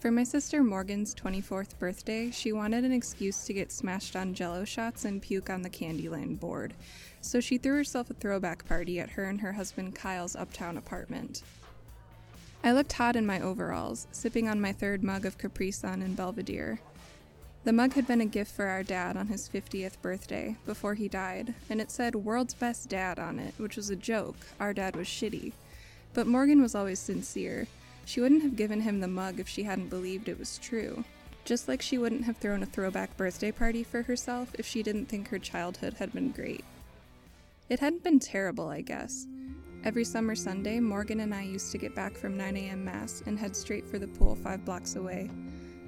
For my sister Morgan's 24th birthday, she wanted an excuse to get smashed on jello shots and puke on the Candyland board, so she threw herself a throwback party at her and her husband Kyle's uptown apartment. I looked hot in my overalls, sipping on my third mug of Capri Sun and Belvedere. The mug had been a gift for our dad on his 50th birthday, before he died, and it said World's Best Dad on it, which was a joke. Our dad was shitty. But Morgan was always sincere. She wouldn't have given him the mug if she hadn't believed it was true. Just like she wouldn't have thrown a throwback birthday party for herself if she didn't think her childhood had been great. It hadn't been terrible, I guess. Every summer Sunday, Morgan and I used to get back from 9 a.m. Mass and head straight for the pool five blocks away.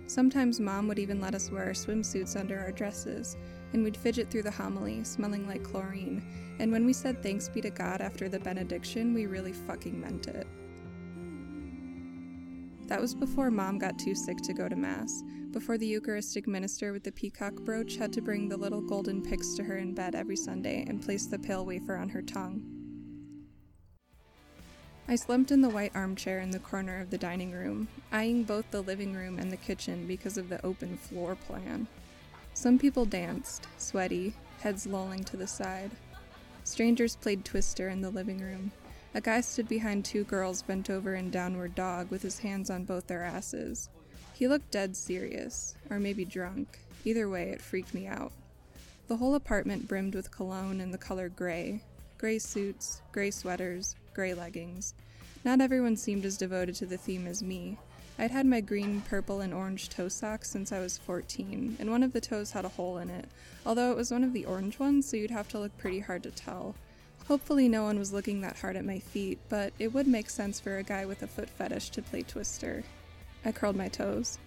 Sometimes Mom would even let us wear our swimsuits under our dresses, and we'd fidget through the homily, smelling like chlorine. And when we said thanks be to God after the benediction, we really fucking meant it. That was before Mom got too sick to go to Mass, before the Eucharistic minister with the peacock brooch had to bring the little golden pyx to her in bed every Sunday and place the pale wafer on her tongue. I slumped in the white armchair in the corner of the dining room, eyeing both the living room and the kitchen because of the open floor plan. Some people danced, sweaty, heads lolling to the side. Strangers played Twister in the living room. A guy stood behind two girls bent over in downward dog with his hands on both their asses. He looked dead serious, or maybe drunk. Either way, it freaked me out. The whole apartment brimmed with cologne in the color gray gray suits, gray sweaters, gray leggings. Not everyone seemed as devoted to the theme as me. I'd had my green, purple, and orange toe socks since I was 14, and one of the toes had a hole in it, although it was one of the orange ones, so you'd have to look pretty hard to tell. Hopefully, no one was looking that hard at my feet, but it would make sense for a guy with a foot fetish to play Twister. I curled my toes.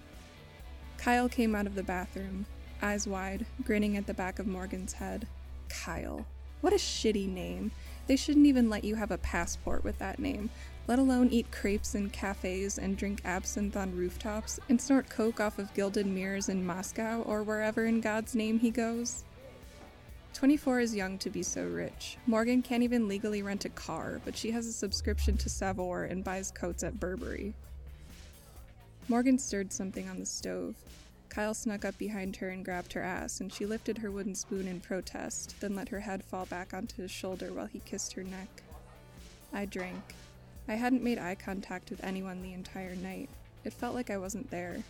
Kyle came out of the bathroom, eyes wide, grinning at the back of Morgan's head. Kyle. What a shitty name. They shouldn't even let you have a passport with that name, let alone eat crepes in cafes and drink absinthe on rooftops and snort coke off of gilded mirrors in Moscow or wherever in God's name he goes. 24 is young to be so rich. Morgan can't even legally rent a car, but she has a subscription to Saveur and buys coats at Burberry. Morgan stirred something on the stove. Kyle snuck up behind her and grabbed her ass, and she lifted her wooden spoon in protest, then let her head fall back onto his shoulder while he kissed her neck. I drank. I hadn't made eye contact with anyone the entire night. It felt like I wasn't there.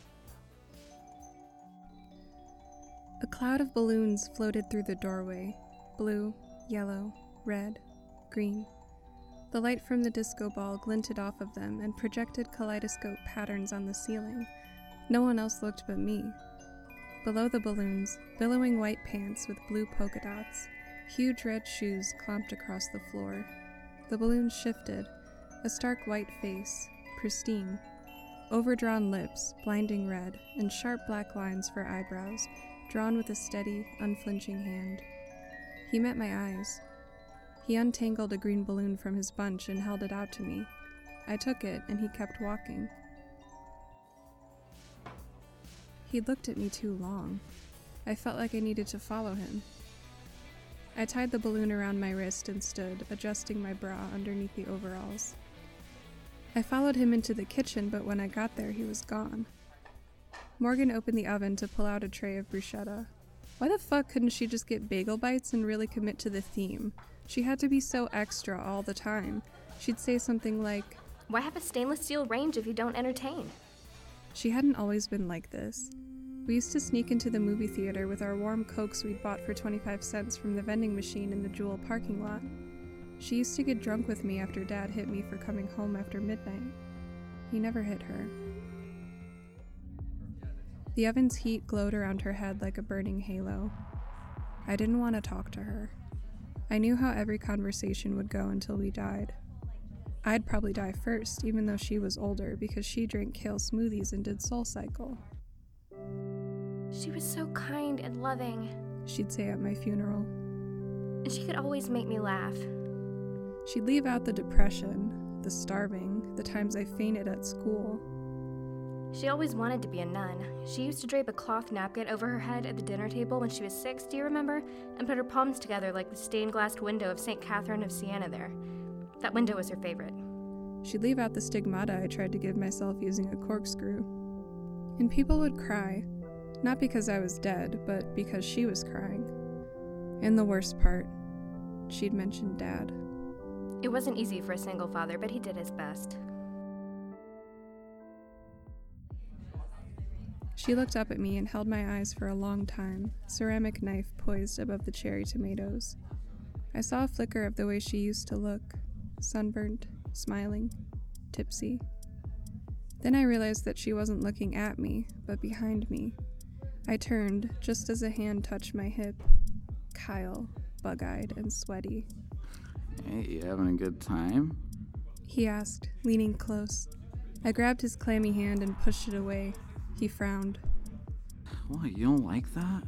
A cloud of balloons floated through the doorway blue, yellow, red, green. The light from the disco ball glinted off of them and projected kaleidoscope patterns on the ceiling. No one else looked but me. Below the balloons, billowing white pants with blue polka dots, huge red shoes clomped across the floor. The balloons shifted, a stark white face, pristine, overdrawn lips, blinding red, and sharp black lines for eyebrows, drawn with a steady, unflinching hand. He met my eyes. He untangled a green balloon from his bunch and held it out to me. I took it, and he kept walking. He'd looked at me too long. I felt like I needed to follow him. I tied the balloon around my wrist and stood, adjusting my bra underneath the overalls. I followed him into the kitchen, but when I got there, he was gone. Morgan opened the oven to pull out a tray of bruschetta. Why the fuck couldn't she just get bagel bites and really commit to the theme? She had to be so extra all the time. She'd say something like, Why have a stainless steel range if you don't entertain? She hadn't always been like this. We used to sneak into the movie theater with our warm cokes we'd bought for 25 cents from the vending machine in the Jewel parking lot. She used to get drunk with me after Dad hit me for coming home after midnight. He never hit her. The oven's heat glowed around her head like a burning halo. I didn't want to talk to her. I knew how every conversation would go until we died. I'd probably die first, even though she was older, because she drank kale smoothies and did Soul Cycle. She was so kind and loving. She'd say at my funeral. And she could always make me laugh. She'd leave out the depression, the starving, the times I fainted at school. She always wanted to be a nun. She used to drape a cloth napkin over her head at the dinner table when she was six, do you remember? And put her palms together like the stained glass window of St. Catherine of Siena there. That window was her favorite. She'd leave out the stigmata I tried to give myself using a corkscrew. And people would cry, not because I was dead, but because she was crying. And the worst part, she'd mentioned Dad. It wasn't easy for a single father, but he did his best. She looked up at me and held my eyes for a long time, ceramic knife poised above the cherry tomatoes. I saw a flicker of the way she used to look sunburnt, smiling, tipsy. Then I realized that she wasn't looking at me, but behind me. I turned just as a hand touched my hip. Kyle, bug eyed and sweaty. Hey, you having a good time? He asked, leaning close. I grabbed his clammy hand and pushed it away. He frowned. What, you don't like that?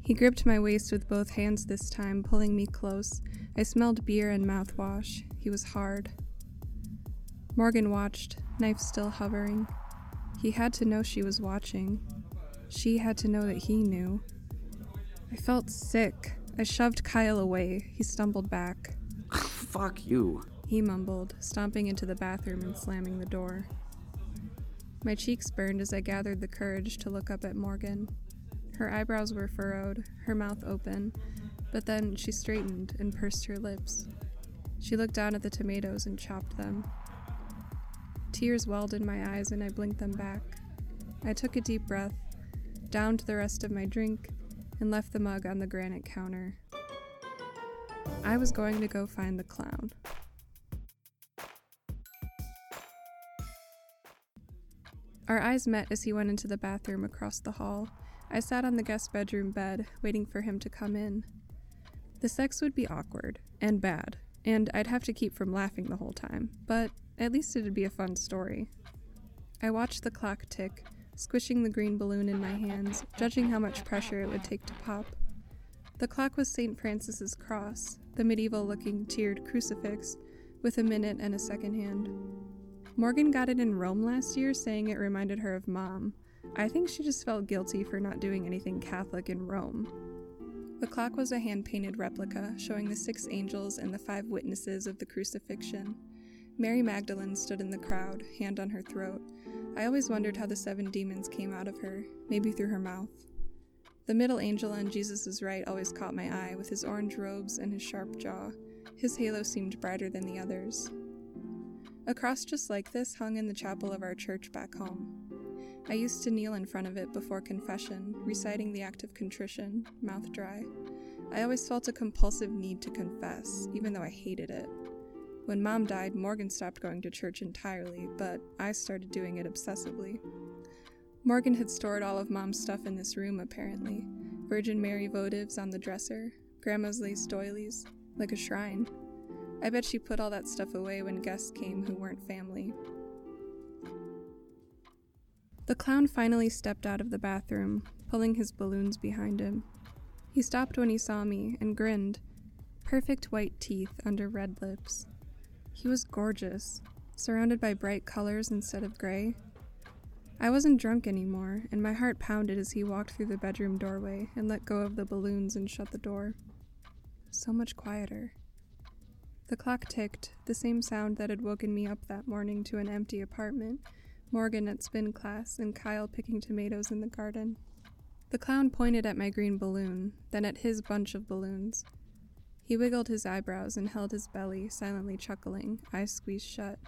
He gripped my waist with both hands this time, pulling me close. I smelled beer and mouthwash. He was hard. Morgan watched, knife still hovering. He had to know she was watching. She had to know that he knew. I felt sick. I shoved Kyle away. He stumbled back. Fuck you. He mumbled, stomping into the bathroom and slamming the door. My cheeks burned as I gathered the courage to look up at Morgan. Her eyebrows were furrowed, her mouth open, but then she straightened and pursed her lips. She looked down at the tomatoes and chopped them. Tears welled in my eyes and I blinked them back. I took a deep breath, downed the rest of my drink, and left the mug on the granite counter. I was going to go find the clown. Our eyes met as he went into the bathroom across the hall. I sat on the guest bedroom bed, waiting for him to come in. The sex would be awkward and bad, and I'd have to keep from laughing the whole time, but at least it'd be a fun story. I watched the clock tick, squishing the green balloon in my hands, judging how much pressure it would take to pop. The clock was St. Francis's cross, the medieval looking tiered crucifix, with a minute and a second hand. Morgan got it in Rome last year, saying it reminded her of mom. I think she just felt guilty for not doing anything Catholic in Rome. The clock was a hand painted replica showing the six angels and the five witnesses of the crucifixion. Mary Magdalene stood in the crowd, hand on her throat. I always wondered how the seven demons came out of her, maybe through her mouth. The middle angel on Jesus' right always caught my eye with his orange robes and his sharp jaw. His halo seemed brighter than the others. A cross just like this hung in the chapel of our church back home. I used to kneel in front of it before confession, reciting the act of contrition, mouth dry. I always felt a compulsive need to confess, even though I hated it. When mom died, Morgan stopped going to church entirely, but I started doing it obsessively. Morgan had stored all of mom's stuff in this room, apparently Virgin Mary votives on the dresser, grandma's lace doilies, like a shrine. I bet she put all that stuff away when guests came who weren't family. The clown finally stepped out of the bathroom, pulling his balloons behind him. He stopped when he saw me and grinned, perfect white teeth under red lips. He was gorgeous, surrounded by bright colors instead of gray. I wasn't drunk anymore, and my heart pounded as he walked through the bedroom doorway and let go of the balloons and shut the door. So much quieter. The clock ticked, the same sound that had woken me up that morning to an empty apartment, Morgan at spin class, and Kyle picking tomatoes in the garden. The clown pointed at my green balloon, then at his bunch of balloons. He wiggled his eyebrows and held his belly, silently chuckling, eyes squeezed shut.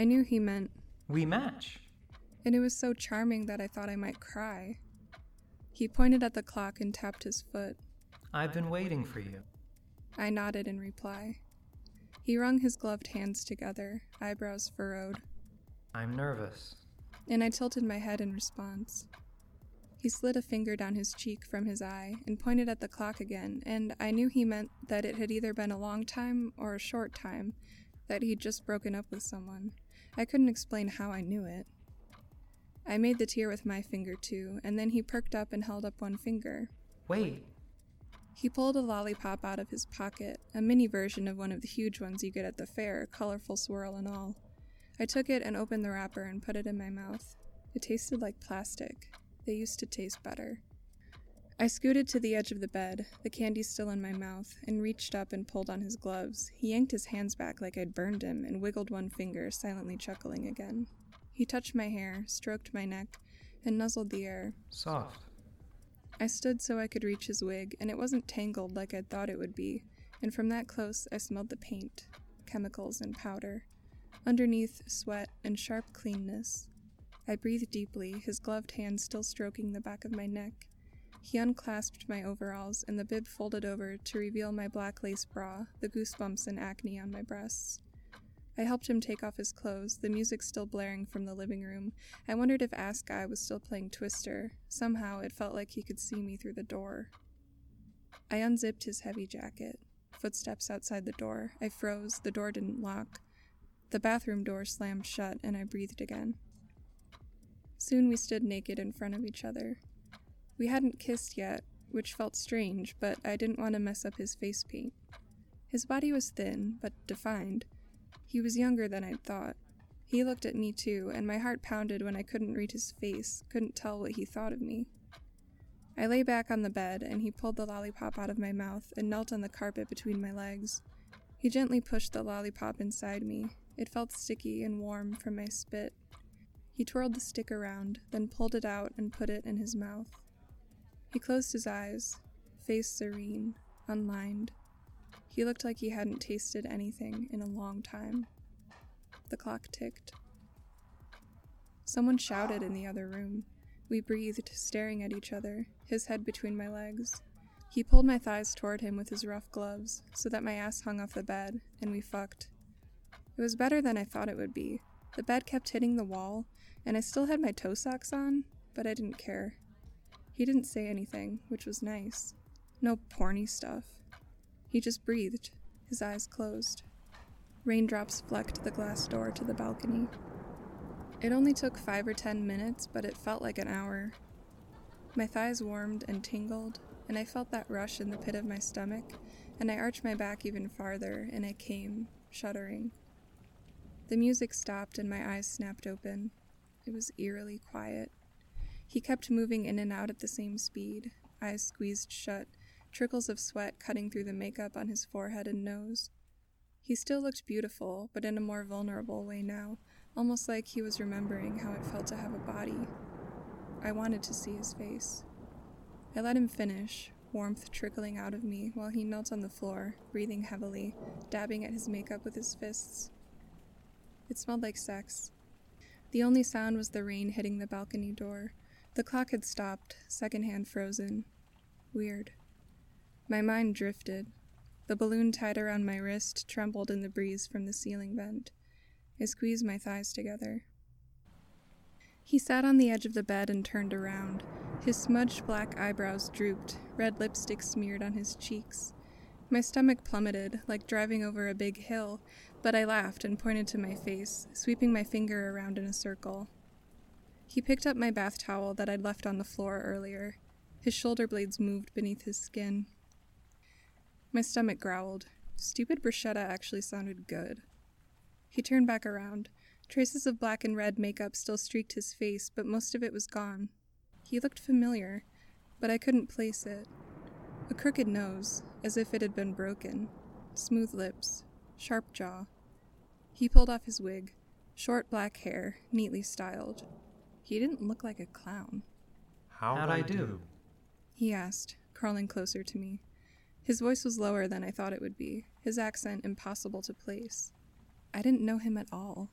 I knew he meant, We match. and it was so charming that I thought I might cry. He pointed at the clock and tapped his foot. I've been waiting for you. I nodded in reply. He wrung his gloved hands together, eyebrows furrowed, I'm nervous. and I tilted my head in response. He slid a finger down his cheek from his eye and pointed at the clock again, and I knew he meant that it had either been a long time or a short time, that he'd just broken up with someone. I couldn't explain how I knew it. I made the tear with my finger too, and then he perked up and held up one finger. Wait, He pulled a lollipop out of his pocket, a mini version of one of the huge ones you get at the fair, colorful swirl and all. I took it and opened the wrapper and put it in my mouth. It tasted like plastic. They used to taste better. I scooted to the edge of the bed, the candy still in my mouth, and reached up and pulled on his gloves. He yanked his hands back like I'd burned him and wiggled one finger, silently chuckling again. He touched my hair, stroked my neck, and nuzzled the air. Soft. I stood so I could reach his wig, and it wasn't tangled like I'd thought it would be, and from that close I smelled the paint, chemicals, and powder. Underneath, sweat and sharp cleanness. I breathed deeply, his gloved hand still stroking the back of my neck. He unclasped my overalls, and the bib folded over to reveal my black lace bra, the goosebumps and acne on my breasts. I helped him take off his clothes, the music still blaring from the living room. I wondered if Ass Guy was still playing Twister. Somehow it felt like he could see me through the door. I unzipped his heavy jacket. Footsteps outside the door. I froze. The door didn't lock. The bathroom door slammed shut, and I breathed again. Soon we stood naked in front of each other. We hadn't kissed yet, which felt strange, but I didn't want to mess up his face paint. His body was thin, but defined. He was younger than I'd thought. He looked at me too, and my heart pounded when I couldn't read his face, couldn't tell what he thought of me. I lay back on the bed, and he pulled the lollipop out of my mouth and knelt on the carpet between my legs. He gently pushed the lollipop inside me. It felt sticky and warm from my spit. He twirled the stick around, then pulled it out and put it in his mouth. He closed his eyes, face serene, unlined. He looked like he hadn't tasted anything in a long time. The clock ticked. Someone shouted in the other room. We breathed, staring at each other, his head between my legs. He pulled my thighs toward him with his rough gloves, so that my ass hung off the bed, and we fucked. It was better than I thought it would be. The bed kept hitting the wall, and I still had my toe socks on, but I didn't care. He didn't say anything, which was nice. No porny stuff. He just breathed, his eyes closed. Raindrops flecked the glass door to the balcony. It only took five or ten minutes, but it felt like an hour. My thighs warmed and tingled, and I felt that rush in the pit of my stomach, and I arched my back even farther, and I came, shuddering. The music stopped, and my eyes snapped open. It was eerily quiet. He kept moving in and out at the same speed, eyes squeezed shut, trickles of sweat cutting through the makeup on his forehead and nose. He still looked beautiful, but in a more vulnerable way now, almost like he was remembering how it felt to have a body. I wanted to see his face. I let him finish, warmth trickling out of me while he knelt on the floor, breathing heavily, dabbing at his makeup with his fists. It smelled like sex. The only sound was the rain hitting the balcony door. The clock had stopped, second hand frozen. Weird. My mind drifted. The balloon tied around my wrist trembled in the breeze from the ceiling vent. I squeezed my thighs together. He sat on the edge of the bed and turned around. His smudged black eyebrows drooped, red lipstick smeared on his cheeks. My stomach plummeted, like driving over a big hill, but I laughed and pointed to my face, sweeping my finger around in a circle. He picked up my bath towel that I'd left on the floor earlier. His shoulder blades moved beneath his skin. My stomach growled. Stupid bruschetta actually sounded good. He turned back around. Traces of black and red makeup still streaked his face, but most of it was gone. He looked familiar, but I couldn't place it. A crooked nose, as if it had been broken, smooth lips, sharp jaw. He pulled off his wig, short black hair, neatly styled. He didn't look like a clown. How'd I do? He asked, crawling closer to me. His voice was lower than I thought it would be, his accent impossible to place. I didn't know him at all.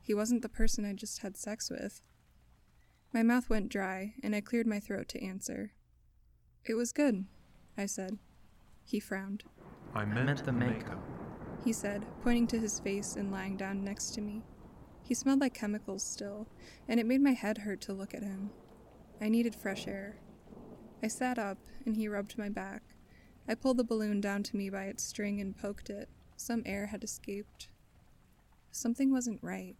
He wasn't the person I just had sex with. My mouth went dry, and I cleared my throat to answer. It was good, I said. He frowned. I I meant, meant the makeup. He said, pointing to his face and lying down next to me. He smelled like chemicals still, and it made my head hurt to look at him. I needed fresh air. I sat up, and he rubbed my back. I pulled the balloon down to me by its string and poked it. Some air had escaped. Something wasn't right.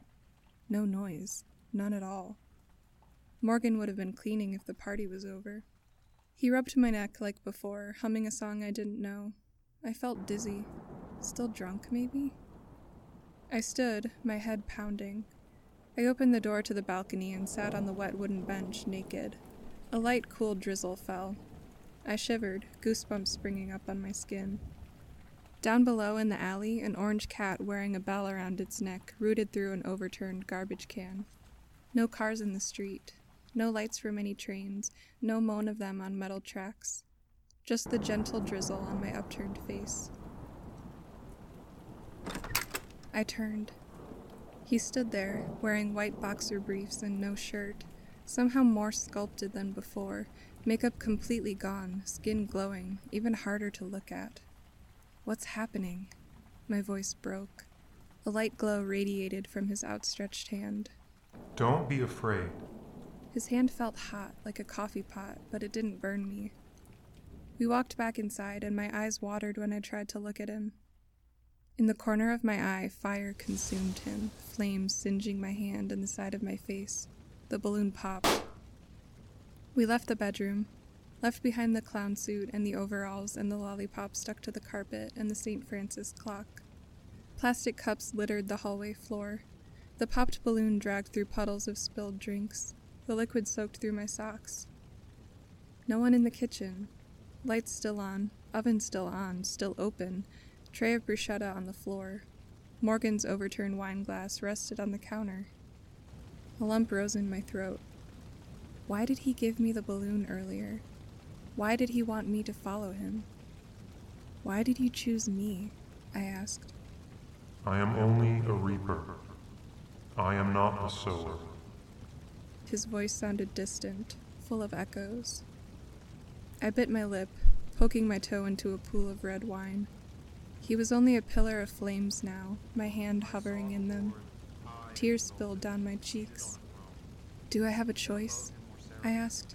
No noise. None at all. Morgan would have been cleaning if the party was over. He rubbed my neck like before, humming a song I didn't know. I felt dizzy. Still drunk, maybe? I stood, my head pounding. I opened the door to the balcony and sat on the wet wooden bench, naked. A light, cool drizzle fell. I shivered, goosebumps springing up on my skin. Down below in the alley, an orange cat wearing a bell around its neck rooted through an overturned garbage can. No cars in the street. no lights from any trains, no moan of them on metal tracks. Just the gentle drizzle on my upturned face. I turned. He stood there, wearing white boxer briefs and no shirt, somehow more sculpted than before, makeup completely gone, skin glowing, even harder to look at. What's happening? My voice broke. A light glow radiated from his outstretched hand. Don't be afraid. His hand felt hot, like a coffee pot, but it didn't burn me. We walked back inside, and my eyes watered when I tried to look at him. In the corner of my eye, fire consumed him, flames singeing my hand and the side of my face. The balloon popped. We left the bedroom, left behind the clown suit and the overalls and the lollipop stuck to the carpet and the St. Francis clock. Plastic cups littered the hallway floor. The popped balloon dragged through puddles of spilled drinks. The liquid soaked through my socks. No one in the kitchen. Lights still on, oven still on, still open, tray of bruschetta on the floor. Morgan's overturned wine glass rested on the counter. A lump rose in my throat. Why did he give me the balloon earlier? Why did he want me to follow him? Why did you choose me? I asked. I am only a reaper. I am not a sower. His voice sounded distant, full of echoes. I bit my lip, poking my toe into a pool of red wine. He was only a pillar of flames now, my hand hovering in them. Tears spilled down my cheeks. Do I have a choice? I asked,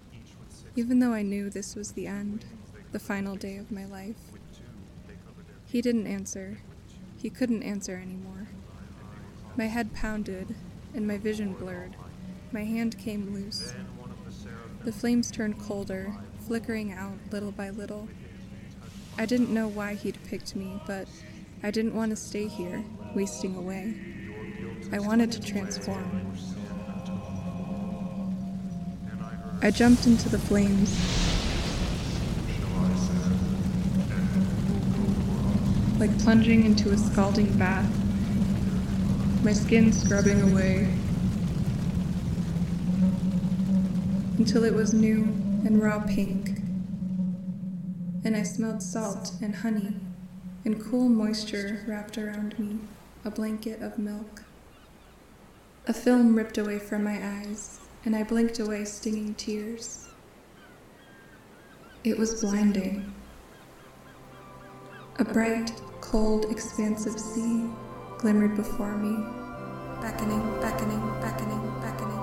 even though I knew this was the end, the final day of my life. He didn't answer. He couldn't answer anymore. My head pounded, and my vision blurred. My hand came loose. The flames turned colder, flickering out little by little. I didn't know why he'd picked me, but I didn't want to stay here, wasting away. I wanted to transform. I jumped into the flames. Like plunging into a scalding bath, my skin scrubbing away until it was new and raw pink. And I smelled salt and honey and cool moisture wrapped around me, a blanket of milk. A film ripped away from my eyes, and I blinked away stinging tears. It was blinding. A bright, cold, expansive sea glimmered before me, beckoning, beckoning, beckoning, beckoning.